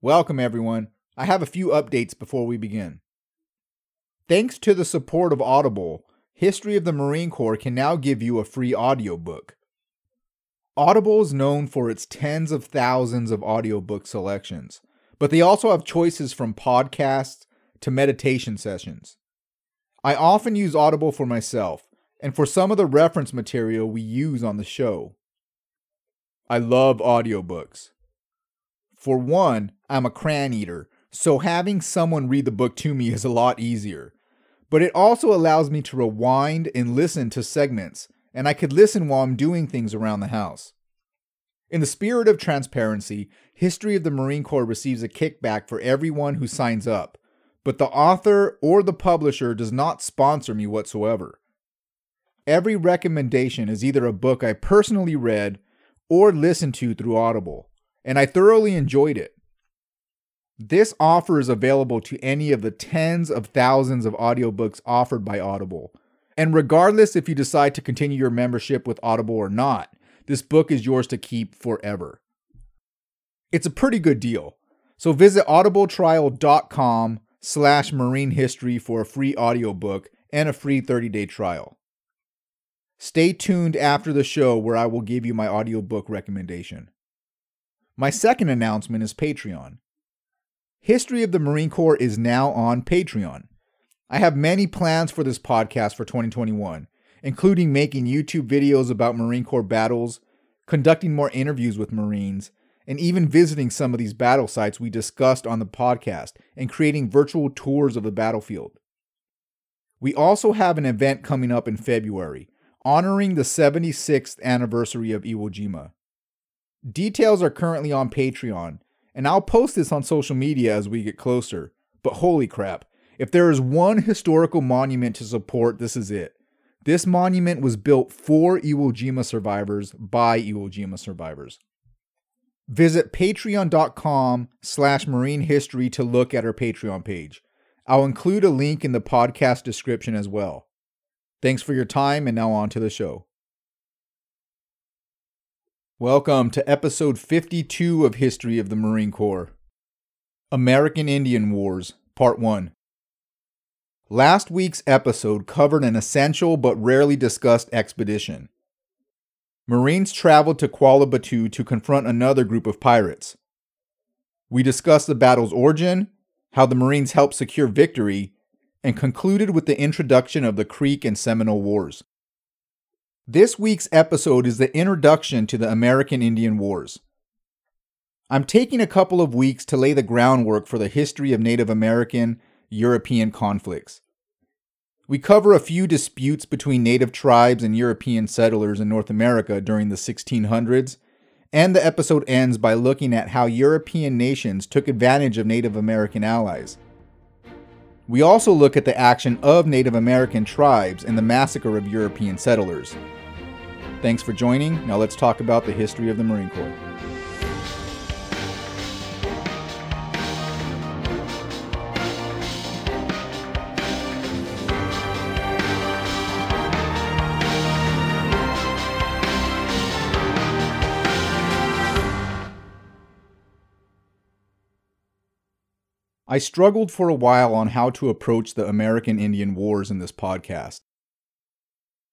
Welcome, everyone. I have a few updates before we begin. Thanks to the support of Audible, History of the Marine Corps can now give you a free audiobook. Audible is known for its tens of thousands of audiobook selections, but they also have choices from podcasts to meditation sessions. I often use Audible for myself and for some of the reference material we use on the show. I love audiobooks. For one, I'm a crayon eater, so having someone read the book to me is a lot easier. But it also allows me to rewind and listen to segments, and I could listen while I'm doing things around the house. In the spirit of transparency, History of the Marine Corps receives a kickback for everyone who signs up, but the author or the publisher does not sponsor me whatsoever. Every recommendation is either a book I personally read or listened to through Audible, and I thoroughly enjoyed it. This offer is available to any of the tens of thousands of audiobooks offered by Audible. And regardless if you decide to continue your membership with Audible or not, this book is yours to keep forever. It's a pretty good deal. So visit audibletrial.com slash marine history for a free audiobook and a free 30-day trial. Stay tuned after the show where I will give you my audiobook recommendation. My second announcement is Patreon. History of the Marine Corps is now on Patreon. I have many plans for this podcast for 2021, including making YouTube videos about Marine Corps battles, conducting more interviews with Marines, and even visiting some of these battle sites we discussed on the podcast and creating virtual tours of the battlefield. We also have an event coming up in February honoring the 76th anniversary of Iwo Jima. Details are currently on Patreon, and I'll post this on social media as we get closer. But holy crap, if there is one historical monument to support, this is it. This monument was built for Iwo Jima survivors by Iwo Jima survivors. Visit patreon.com slash marine history to look at our Patreon page. I'll include a link in the podcast description as well. Thanks for your time, and now on to the show. Welcome to episode 52 of History of the Marine Corps American Indian Wars, Part 1. Last week's episode covered an essential but rarely discussed expedition. Marines traveled to Kuala Batu to confront another group of pirates. We discussed the battle's origin, how the Marines helped secure victory, and concluded with the introduction of the Creek and Seminole Wars. This week's episode is the introduction to the American Indian Wars. I'm taking a couple of weeks to lay the groundwork for the history of Native American European conflicts. We cover a few disputes between native tribes and European settlers in North America during the 1600s, and the episode ends by looking at how European nations took advantage of Native American allies. We also look at the action of Native American tribes in the massacre of European settlers. Thanks for joining. Now let's talk about the history of the Marine Corps. I struggled for a while on how to approach the American Indian Wars in this podcast.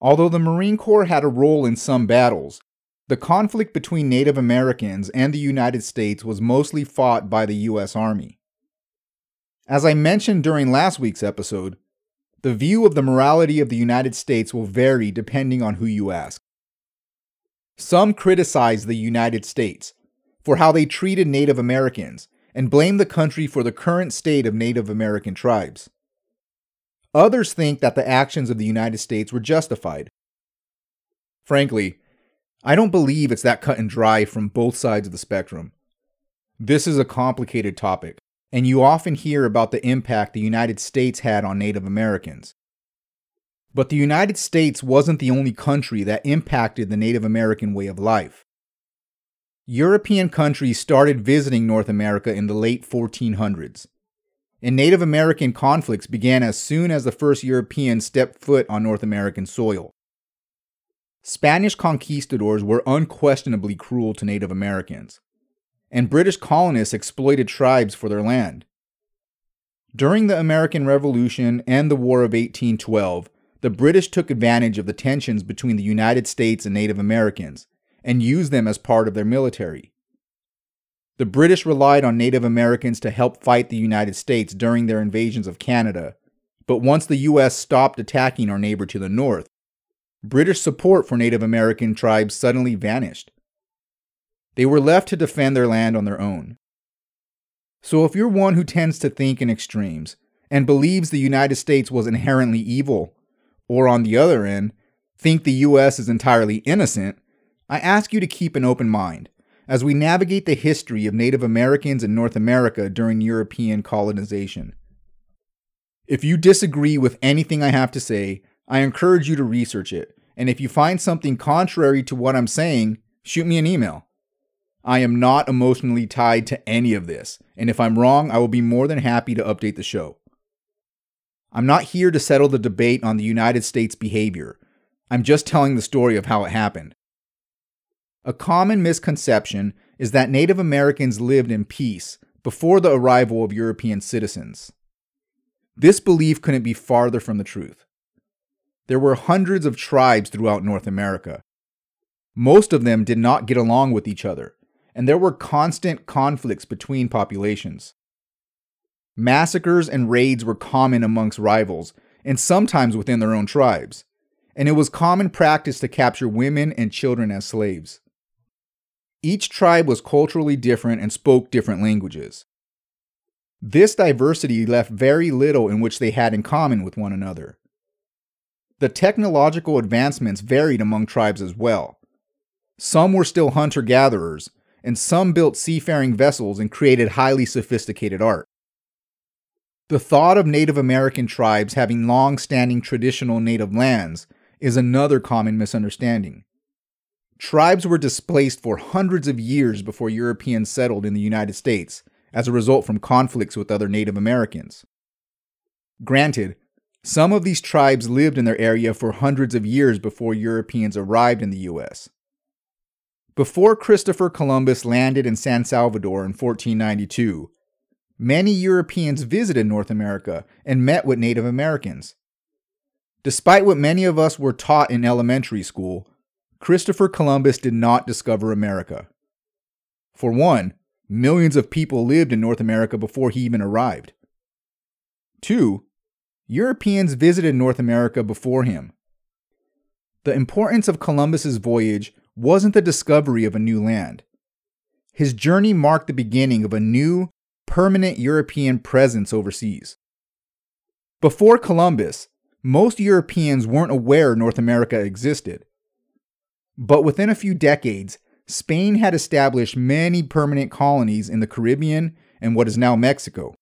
Although the Marine Corps had a role in some battles, the conflict between Native Americans and the United States was mostly fought by the U.S. Army. As I mentioned during last week's episode, the view of the morality of the United States will vary depending on who you ask. Some criticize the United States for how they treated Native Americans and blame the country for the current state of Native American tribes. Others think that the actions of the United States were justified. Frankly, I don't believe it's that cut and dry from both sides of the spectrum. This is a complicated topic, and you often hear about the impact the United States had on Native Americans. But the United States wasn't the only country that impacted the Native American way of life. European countries started visiting North America in the late 1400s. And Native American conflicts began as soon as the first Europeans stepped foot on North American soil. Spanish conquistadors were unquestionably cruel to Native Americans, and British colonists exploited tribes for their land. During the American Revolution and the War of 1812, the British took advantage of the tensions between the United States and Native Americans and used them as part of their military. The British relied on Native Americans to help fight the United States during their invasions of Canada, but once the US stopped attacking our neighbor to the north, British support for Native American tribes suddenly vanished. They were left to defend their land on their own. So if you're one who tends to think in extremes and believes the United States was inherently evil, or on the other end, think the US is entirely innocent, I ask you to keep an open mind as we navigate the history of Native Americans in North America during European colonization. If you disagree with anything I have to say, I encourage you to research it, and if you find something contrary to what I'm saying, shoot me an email. I am not emotionally tied to any of this, and if I'm wrong, I will be more than happy to update the show. I'm not here to settle the debate on the United States' behavior. I'm just telling the story of how it happened. A common misconception is that Native Americans lived in peace before the arrival of European citizens. This belief couldn't be farther from the truth. There were hundreds of tribes throughout North America. Most of them did not get along with each other, and there were constant conflicts between populations. Massacres and raids were common amongst rivals, and sometimes within their own tribes, and it was common practice to capture women and children as slaves. Each tribe was culturally different and spoke different languages. This diversity left very little in which they had in common with one another. The technological advancements varied among tribes as well. Some were still hunter gatherers, and some built seafaring vessels and created highly sophisticated art. The thought of Native American tribes having long standing traditional native lands is another common misunderstanding. Tribes were displaced for hundreds of years before Europeans settled in the United States as a result from conflicts with other Native Americans. Granted, some of these tribes lived in their area for hundreds of years before Europeans arrived in the U.S. Before Christopher Columbus landed in San Salvador in 1492, many Europeans visited North America and met with Native Americans. Despite what many of us were taught in elementary school, Christopher Columbus did not discover America. For one, millions of people lived in North America before he even arrived. Two, Europeans visited North America before him. The importance of Columbus's voyage wasn't the discovery of a new land. His journey marked the beginning of a new, permanent European presence overseas. Before Columbus, most Europeans weren't aware North America existed. But within a few decades, Spain had established many permanent colonies in the Caribbean and what is now Mexico.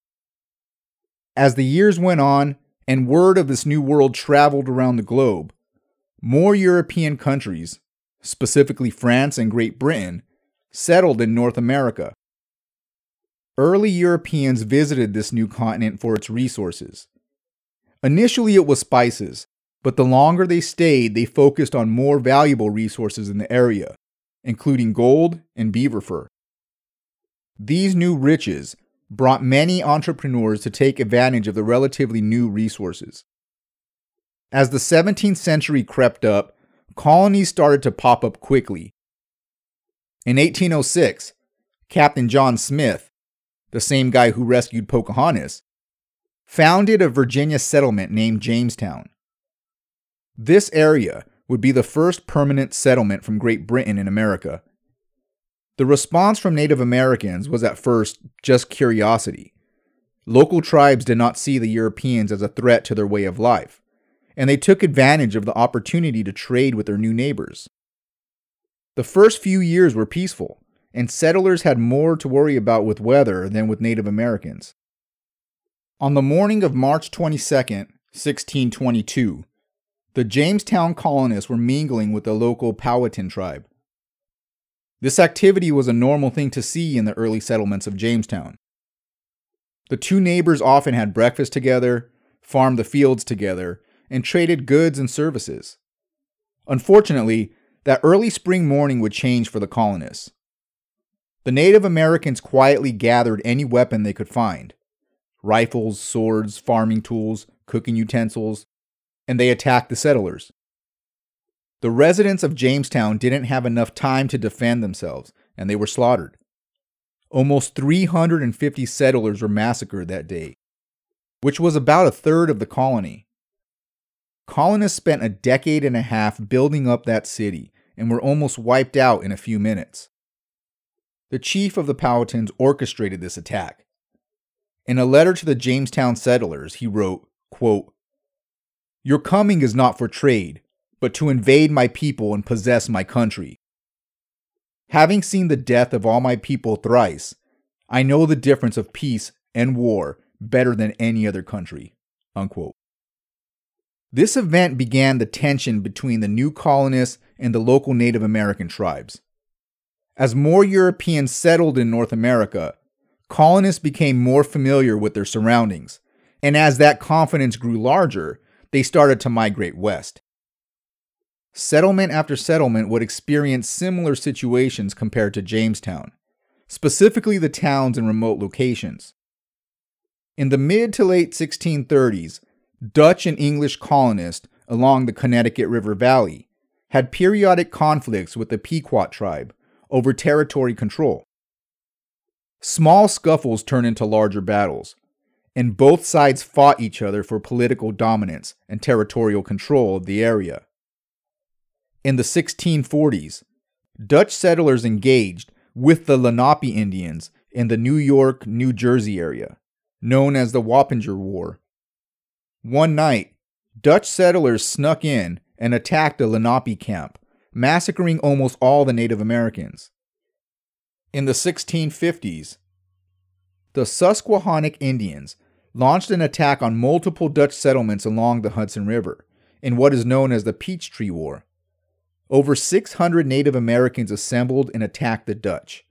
As the years went on and word of this new world traveled around the globe, more European countries, specifically France and Great Britain, settled in North America. Early Europeans visited this new continent for its resources. Initially, it was spices, but the longer they stayed, they focused on more valuable resources in the area, including gold and beaver fur. These new riches brought many entrepreneurs to take advantage of the relatively new resources. As the 17th century crept up, colonies started to pop up quickly. In 1806, Captain John Smith, the same guy who rescued Pocahontas, founded a Virginia settlement named Jamestown. This area would be the first permanent settlement from Great Britain in America. The response from Native Americans was at first just curiosity. Local tribes did not see the Europeans as a threat to their way of life and they took advantage of the opportunity to trade with their new neighbors. The first few years were peaceful, and settlers had more to worry about with weather than with Native Americans. On the morning of March 22, 1622, the Jamestown colonists were mingling with the local Powhatan tribe. This activity was a normal thing to see in the early settlements of Jamestown. The two neighbors often had breakfast together, farmed the fields together, and traded goods and services. Unfortunately, that early spring morning would change for the colonists. The Native Americans quietly gathered any weapon they could find rifles, swords, farming tools, cooking utensils, and they attacked the settlers. The residents of Jamestown didn't have enough time to defend themselves, and they were slaughtered. Almost 350 settlers were massacred that day, which was about a third of the colony. Colonists spent a decade and a half building up that city and were almost wiped out in a few minutes. The chief of the Powhatans orchestrated this attack. In a letter to the Jamestown settlers, he wrote, quote, Your coming is not for trade, but to invade my people and possess my country. Having seen the death of all my people thrice, I know the difference of peace and war better than any other country. Unquote. This event began the tension between the new colonists and the local Native American tribes. As more Europeans settled in North America, colonists became more familiar with their surroundings, and as that confidence grew larger, they started to migrate west. Settlement after settlement would experience similar situations compared to Jamestown, specifically the towns in remote locations. In the mid to late 1630s, Dutch and English colonists along the Connecticut River Valley had periodic conflicts with the Pequot tribe over territory control. Small scuffles turned into larger battles, and both sides fought each other for political dominance and territorial control of the area. In the 1640s, Dutch settlers engaged with the Lenape Indians in the New York, New Jersey area, known as the Wappinger War. One night, Dutch settlers snuck in and attacked a Lenape camp, massacring almost all the Native Americans. In the 1650s, the Susquehannock Indians launched an attack on multiple Dutch settlements along the Hudson River in what is known as the Peachtree War. Over 600 Native Americans assembled and attacked the Dutch.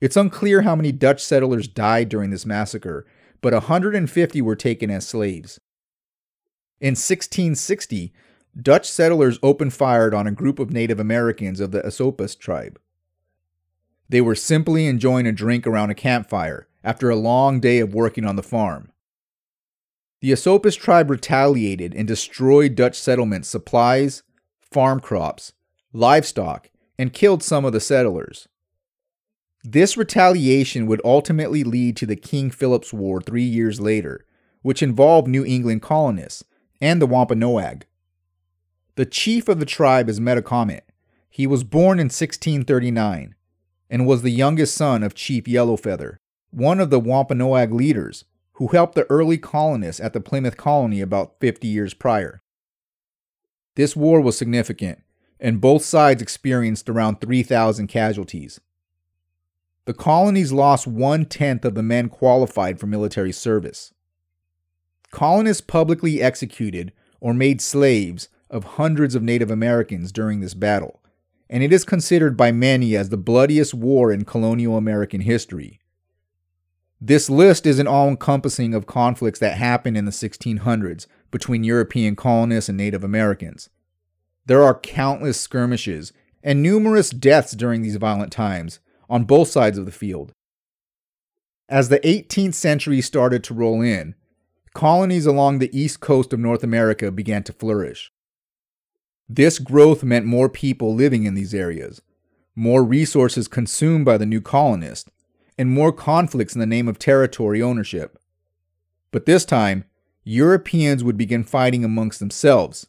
It's unclear how many Dutch settlers died during this massacre, but 150 were taken as slaves. In 1660, Dutch settlers opened fire on a group of Native Americans of the Esopus tribe. They were simply enjoying a drink around a campfire after a long day of working on the farm. The Esopus tribe retaliated and destroyed Dutch settlements' supplies, farm crops, livestock, and killed some of the settlers. This retaliation would ultimately lead to the King Philip's War three years later, which involved New England colonists and the Wampanoag. The chief of the tribe is Metacomet. He was born in 1639 and was the youngest son of Chief Yellowfeather, one of the Wampanoag leaders who helped the early colonists at the Plymouth colony about 50 years prior. This war was significant, and both sides experienced around 3,000 casualties. The colonies lost one tenth of the men qualified for military service. Colonists publicly executed or made slaves of hundreds of Native Americans during this battle, and it is considered by many as the bloodiest war in colonial American history. This list is an all encompassing of conflicts that happened in the 1600s between European colonists and Native Americans. There are countless skirmishes and numerous deaths during these violent times on both sides of the field. As the 18th century started to roll in, colonies along the east coast of North America began to flourish. This growth meant more people living in these areas, more resources consumed by the new colonists, and more conflicts in the name of territory ownership. But this time, Europeans would begin fighting amongst themselves.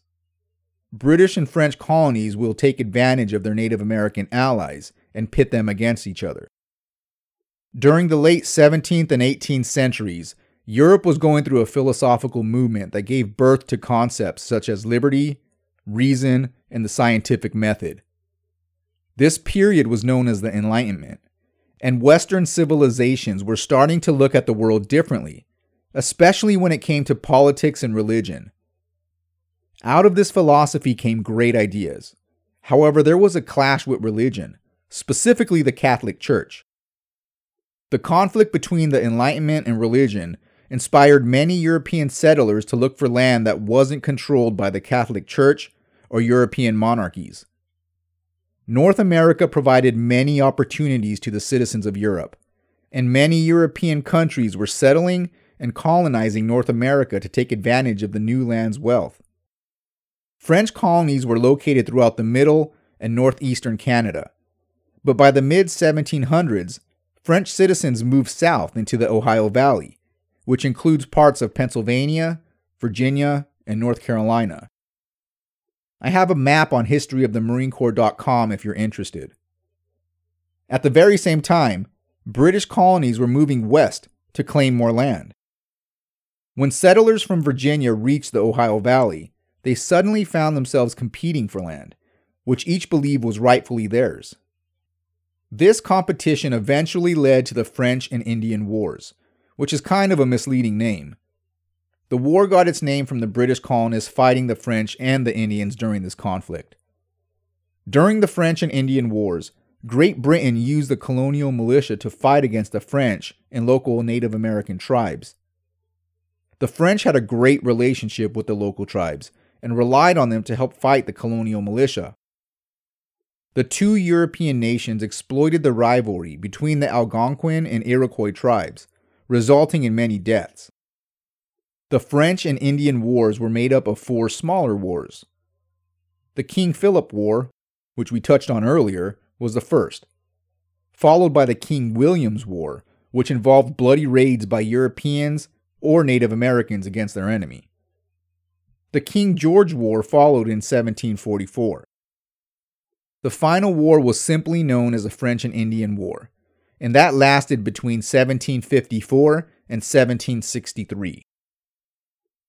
British and French colonies will take advantage of their Native American allies and pit them against each other. During the late 17th and 18th centuries, Europe was going through a philosophical movement that gave birth to concepts such as liberty, reason, and the scientific method. This period was known as the Enlightenment, and Western civilizations were starting to look at the world differently, especially when it came to politics and religion. Out of this philosophy came great ideas. However, there was a clash with religion, specifically the Catholic Church. The conflict between the Enlightenment and religion inspired many European settlers to look for land that wasn't controlled by the Catholic Church or European monarchies. North America provided many opportunities to the citizens of Europe, and many European countries were settling and colonizing North America to take advantage of the new land's wealth. French colonies were located throughout the middle and northeastern Canada, but by the mid 1700s, French citizens moved south into the Ohio Valley, which includes parts of Pennsylvania, Virginia, and North Carolina. I have a map on historyofthemarinecorps.com if you're interested. At the very same time, British colonies were moving west to claim more land. When settlers from Virginia reached the Ohio Valley, they suddenly found themselves competing for land, which each believed was rightfully theirs. This competition eventually led to the French and Indian Wars, which is kind of a misleading name. The war got its name from the British colonists fighting the French and the Indians during this conflict. During the French and Indian Wars, Great Britain used the colonial militia to fight against the French and local Native American tribes. The French had a great relationship with the local tribes and relied on them to help fight the colonial militia. The two European nations exploited the rivalry between the Algonquin and Iroquois tribes, resulting in many deaths. The French and Indian Wars were made up of four smaller wars. The King Philip War, which we touched on earlier, was the first, followed by the King William's War, which involved bloody raids by Europeans or Native Americans against their enemy. The King George War followed in 1744. The final war was simply known as the French and Indian War, and that lasted between 1754 and 1763.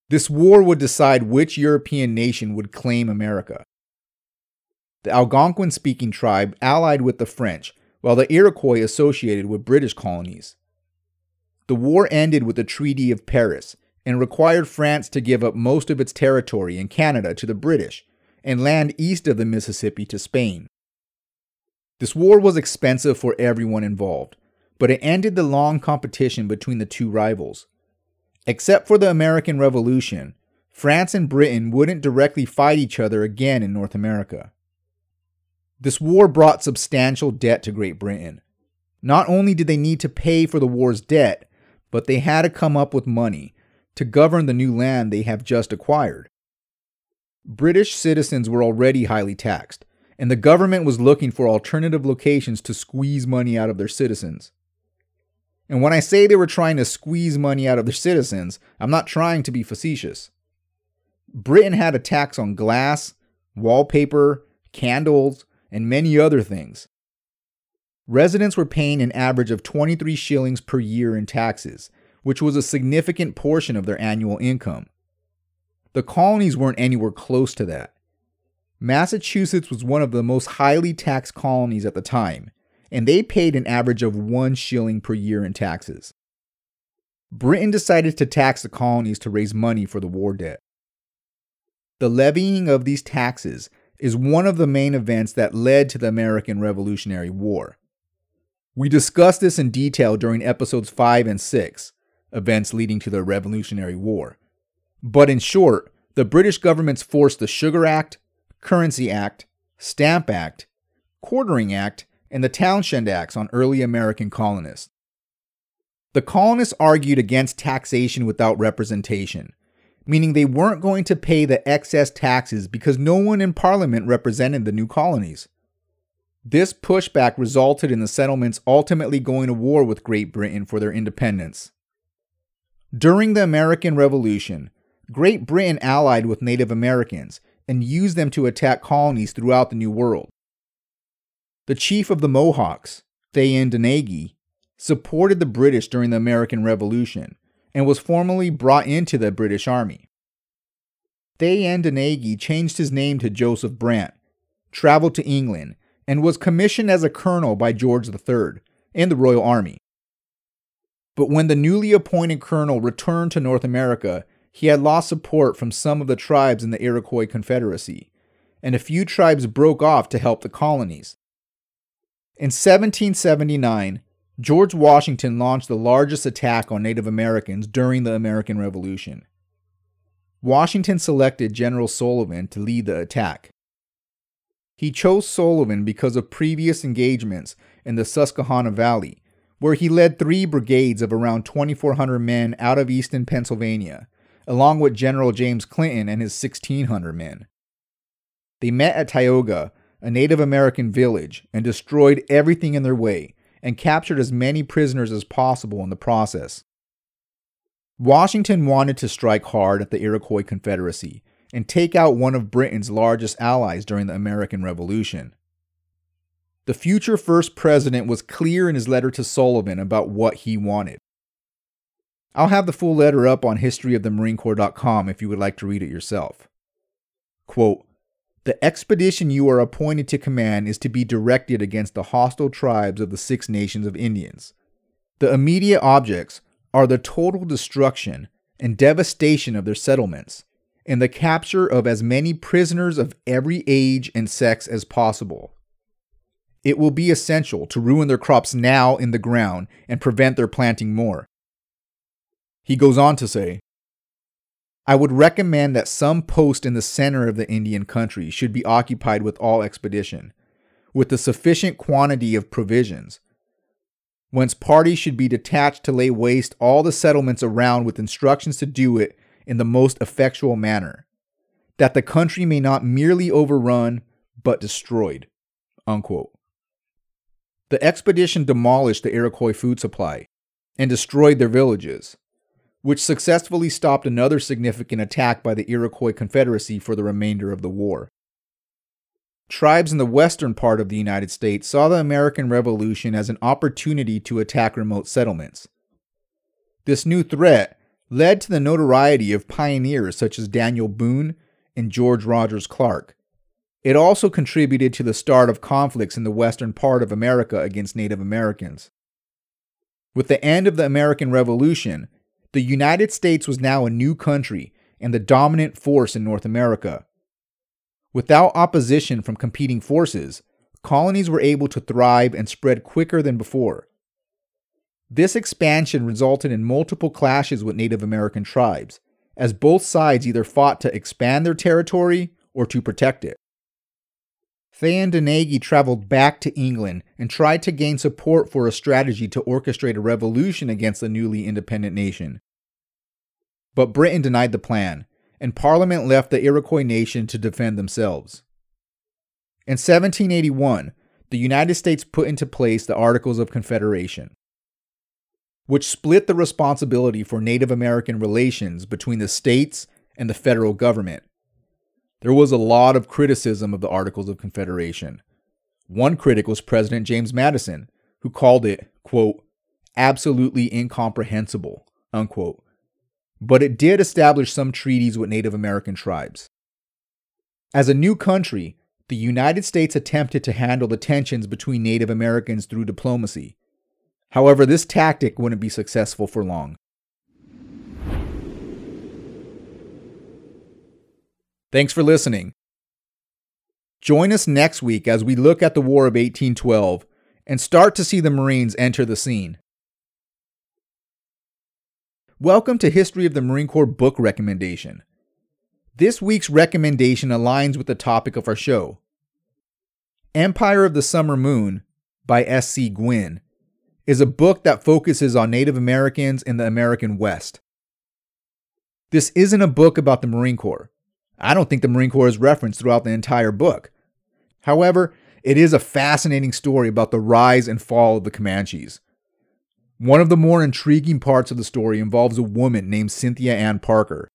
This war would decide which European nation would claim America. The Algonquin speaking tribe allied with the French, while the Iroquois associated with British colonies. The war ended with the Treaty of Paris and required France to give up most of its territory in Canada to the British and land east of the Mississippi to Spain. This war was expensive for everyone involved, but it ended the long competition between the two rivals. Except for the American Revolution, France and Britain wouldn't directly fight each other again in North America. This war brought substantial debt to Great Britain. Not only did they need to pay for the war's debt, but they had to come up with money to govern the new land they have just acquired. British citizens were already highly taxed, and the government was looking for alternative locations to squeeze money out of their citizens. And when I say they were trying to squeeze money out of their citizens, I'm not trying to be facetious. Britain had a tax on glass, wallpaper, candles, and many other things. Residents were paying an average of 23 shillings per year in taxes, which was a significant portion of their annual income. The colonies weren't anywhere close to that. Massachusetts was one of the most highly taxed colonies at the time, and they paid an average of one shilling per year in taxes. Britain decided to tax the colonies to raise money for the war debt. The levying of these taxes is one of the main events that led to the American Revolutionary War. We discussed this in detail during episodes 5 and 6, events leading to the Revolutionary War. But in short, the British governments forced the Sugar Act, Currency Act, Stamp Act, Quartering Act, and the Townshend Acts on early American colonists. The colonists argued against taxation without representation, meaning they weren't going to pay the excess taxes because no one in Parliament represented the new colonies. This pushback resulted in the settlements ultimately going to war with Great Britain for their independence. During the American Revolution, Great Britain allied with Native Americans and used them to attack colonies throughout the New World. The chief of the Mohawks, Thayendanegea, supported the British during the American Revolution and was formally brought into the British Army. Thayendanegea changed his name to Joseph Brant, traveled to England, and was commissioned as a colonel by George III in the Royal Army. But when the newly appointed colonel returned to North America, he had lost support from some of the tribes in the Iroquois Confederacy, and a few tribes broke off to help the colonies. In 1779, George Washington launched the largest attack on Native Americans during the American Revolution. Washington selected General Sullivan to lead the attack. He chose Sullivan because of previous engagements in the Susquehanna Valley, where he led three brigades of around 2,400 men out of eastern Pennsylvania, along with General James Clinton and his 1,600 men. They met at Tioga, a Native American village, and destroyed everything in their way and captured as many prisoners as possible in the process. Washington wanted to strike hard at the Iroquois Confederacy and take out one of Britain's largest allies during the American Revolution. The future first president was clear in his letter to Sullivan about what he wanted. I'll have the full letter up on historyofthemarinecorps.com if you would like to read it yourself. Quote, the expedition you are appointed to command is to be directed against the hostile tribes of the Six Nations of Indians. The immediate objects are the total destruction and devastation of their settlements and the capture of as many prisoners of every age and sex as possible. It will be essential to ruin their crops now in the ground and prevent their planting more. He goes on to say, I would recommend that some post in the center of the Indian country should be occupied with all expedition, with a sufficient quantity of provisions, whence parties should be detached to lay waste all the settlements around with instructions to do it in the most effectual manner, that the country may not merely overrun, but destroyed. Unquote. The expedition demolished the Iroquois food supply and destroyed their villages which successfully stopped another significant attack by the Iroquois Confederacy for the remainder of the war. Tribes in the western part of the United States saw the American Revolution as an opportunity to attack remote settlements. This new threat led to the notoriety of pioneers such as Daniel Boone and George Rogers Clark. It also contributed to the start of conflicts in the western part of America against Native Americans. With the end of the American Revolution, the United States was now a new country and the dominant force in North America. Without opposition from competing forces, colonies were able to thrive and spread quicker than before. This expansion resulted in multiple clashes with Native American tribes, as both sides either fought to expand their territory or to protect it. Thean traveled back to England and tried to gain support for a strategy to orchestrate a revolution against the newly independent nation. But Britain denied the plan, and Parliament left the Iroquois nation to defend themselves. In 1781, the United States put into place the Articles of Confederation, which split the responsibility for Native American relations between the states and the federal government. There was a lot of criticism of the Articles of Confederation. One critic was President James Madison, who called it, quote, absolutely incomprehensible, unquote, but it did establish some treaties with Native American tribes. As a new country, the United States attempted to handle the tensions between Native Americans through diplomacy. However, this tactic wouldn't be successful for long. Thanks for listening. Join us next week as we look at the War of 1812 and start to see the Marines enter the scene. Welcome to History of the Marine Corps book recommendation. This week's recommendation aligns with the topic of our show. Empire of the Summer Moon by S.C. Gwynne is a book that focuses on Native Americans in the American West. This isn't a book about the Marine Corps. I don't think the Marine Corps is referenced throughout the entire book. However, it is a fascinating story about the rise and fall of the Comanches. One of the more intriguing parts of the story involves a woman named Cynthia Ann Parker.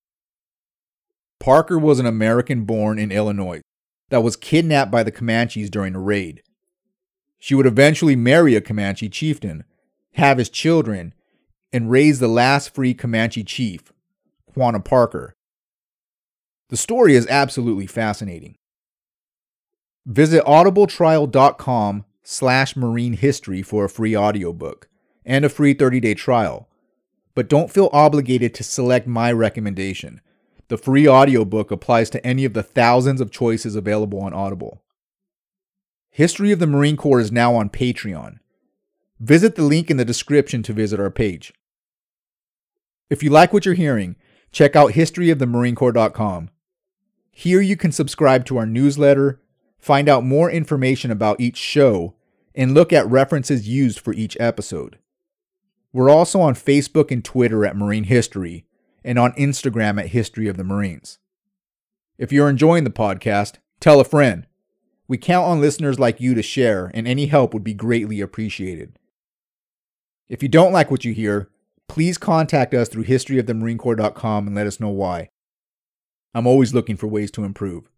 Parker was an American born in Illinois that was kidnapped by the Comanches during a raid. She would eventually marry a Comanche chieftain, have his children, and raise the last free Comanche chief, Quanah Parker. The story is absolutely fascinating. Visit audibletrial.com slash marine history for a free audiobook and a free 30 day trial. But don't feel obligated to select my recommendation. The free audiobook applies to any of the thousands of choices available on Audible. History of the Marine Corps is now on Patreon. Visit the link in the description to visit our page. If you like what you're hearing, check out historyofthemarinecorps.com. Here you can subscribe to our newsletter, find out more information about each show, and look at references used for each episode. We're also on Facebook and Twitter at Marine History and on Instagram at History of the Marines. If you're enjoying the podcast, tell a friend. We count on listeners like you to share, and any help would be greatly appreciated. If you don't like what you hear, please contact us through historyofthemarinecorps.com and let us know why. I'm always looking for ways to improve.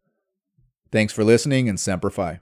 Thanks for listening and Semper Fi.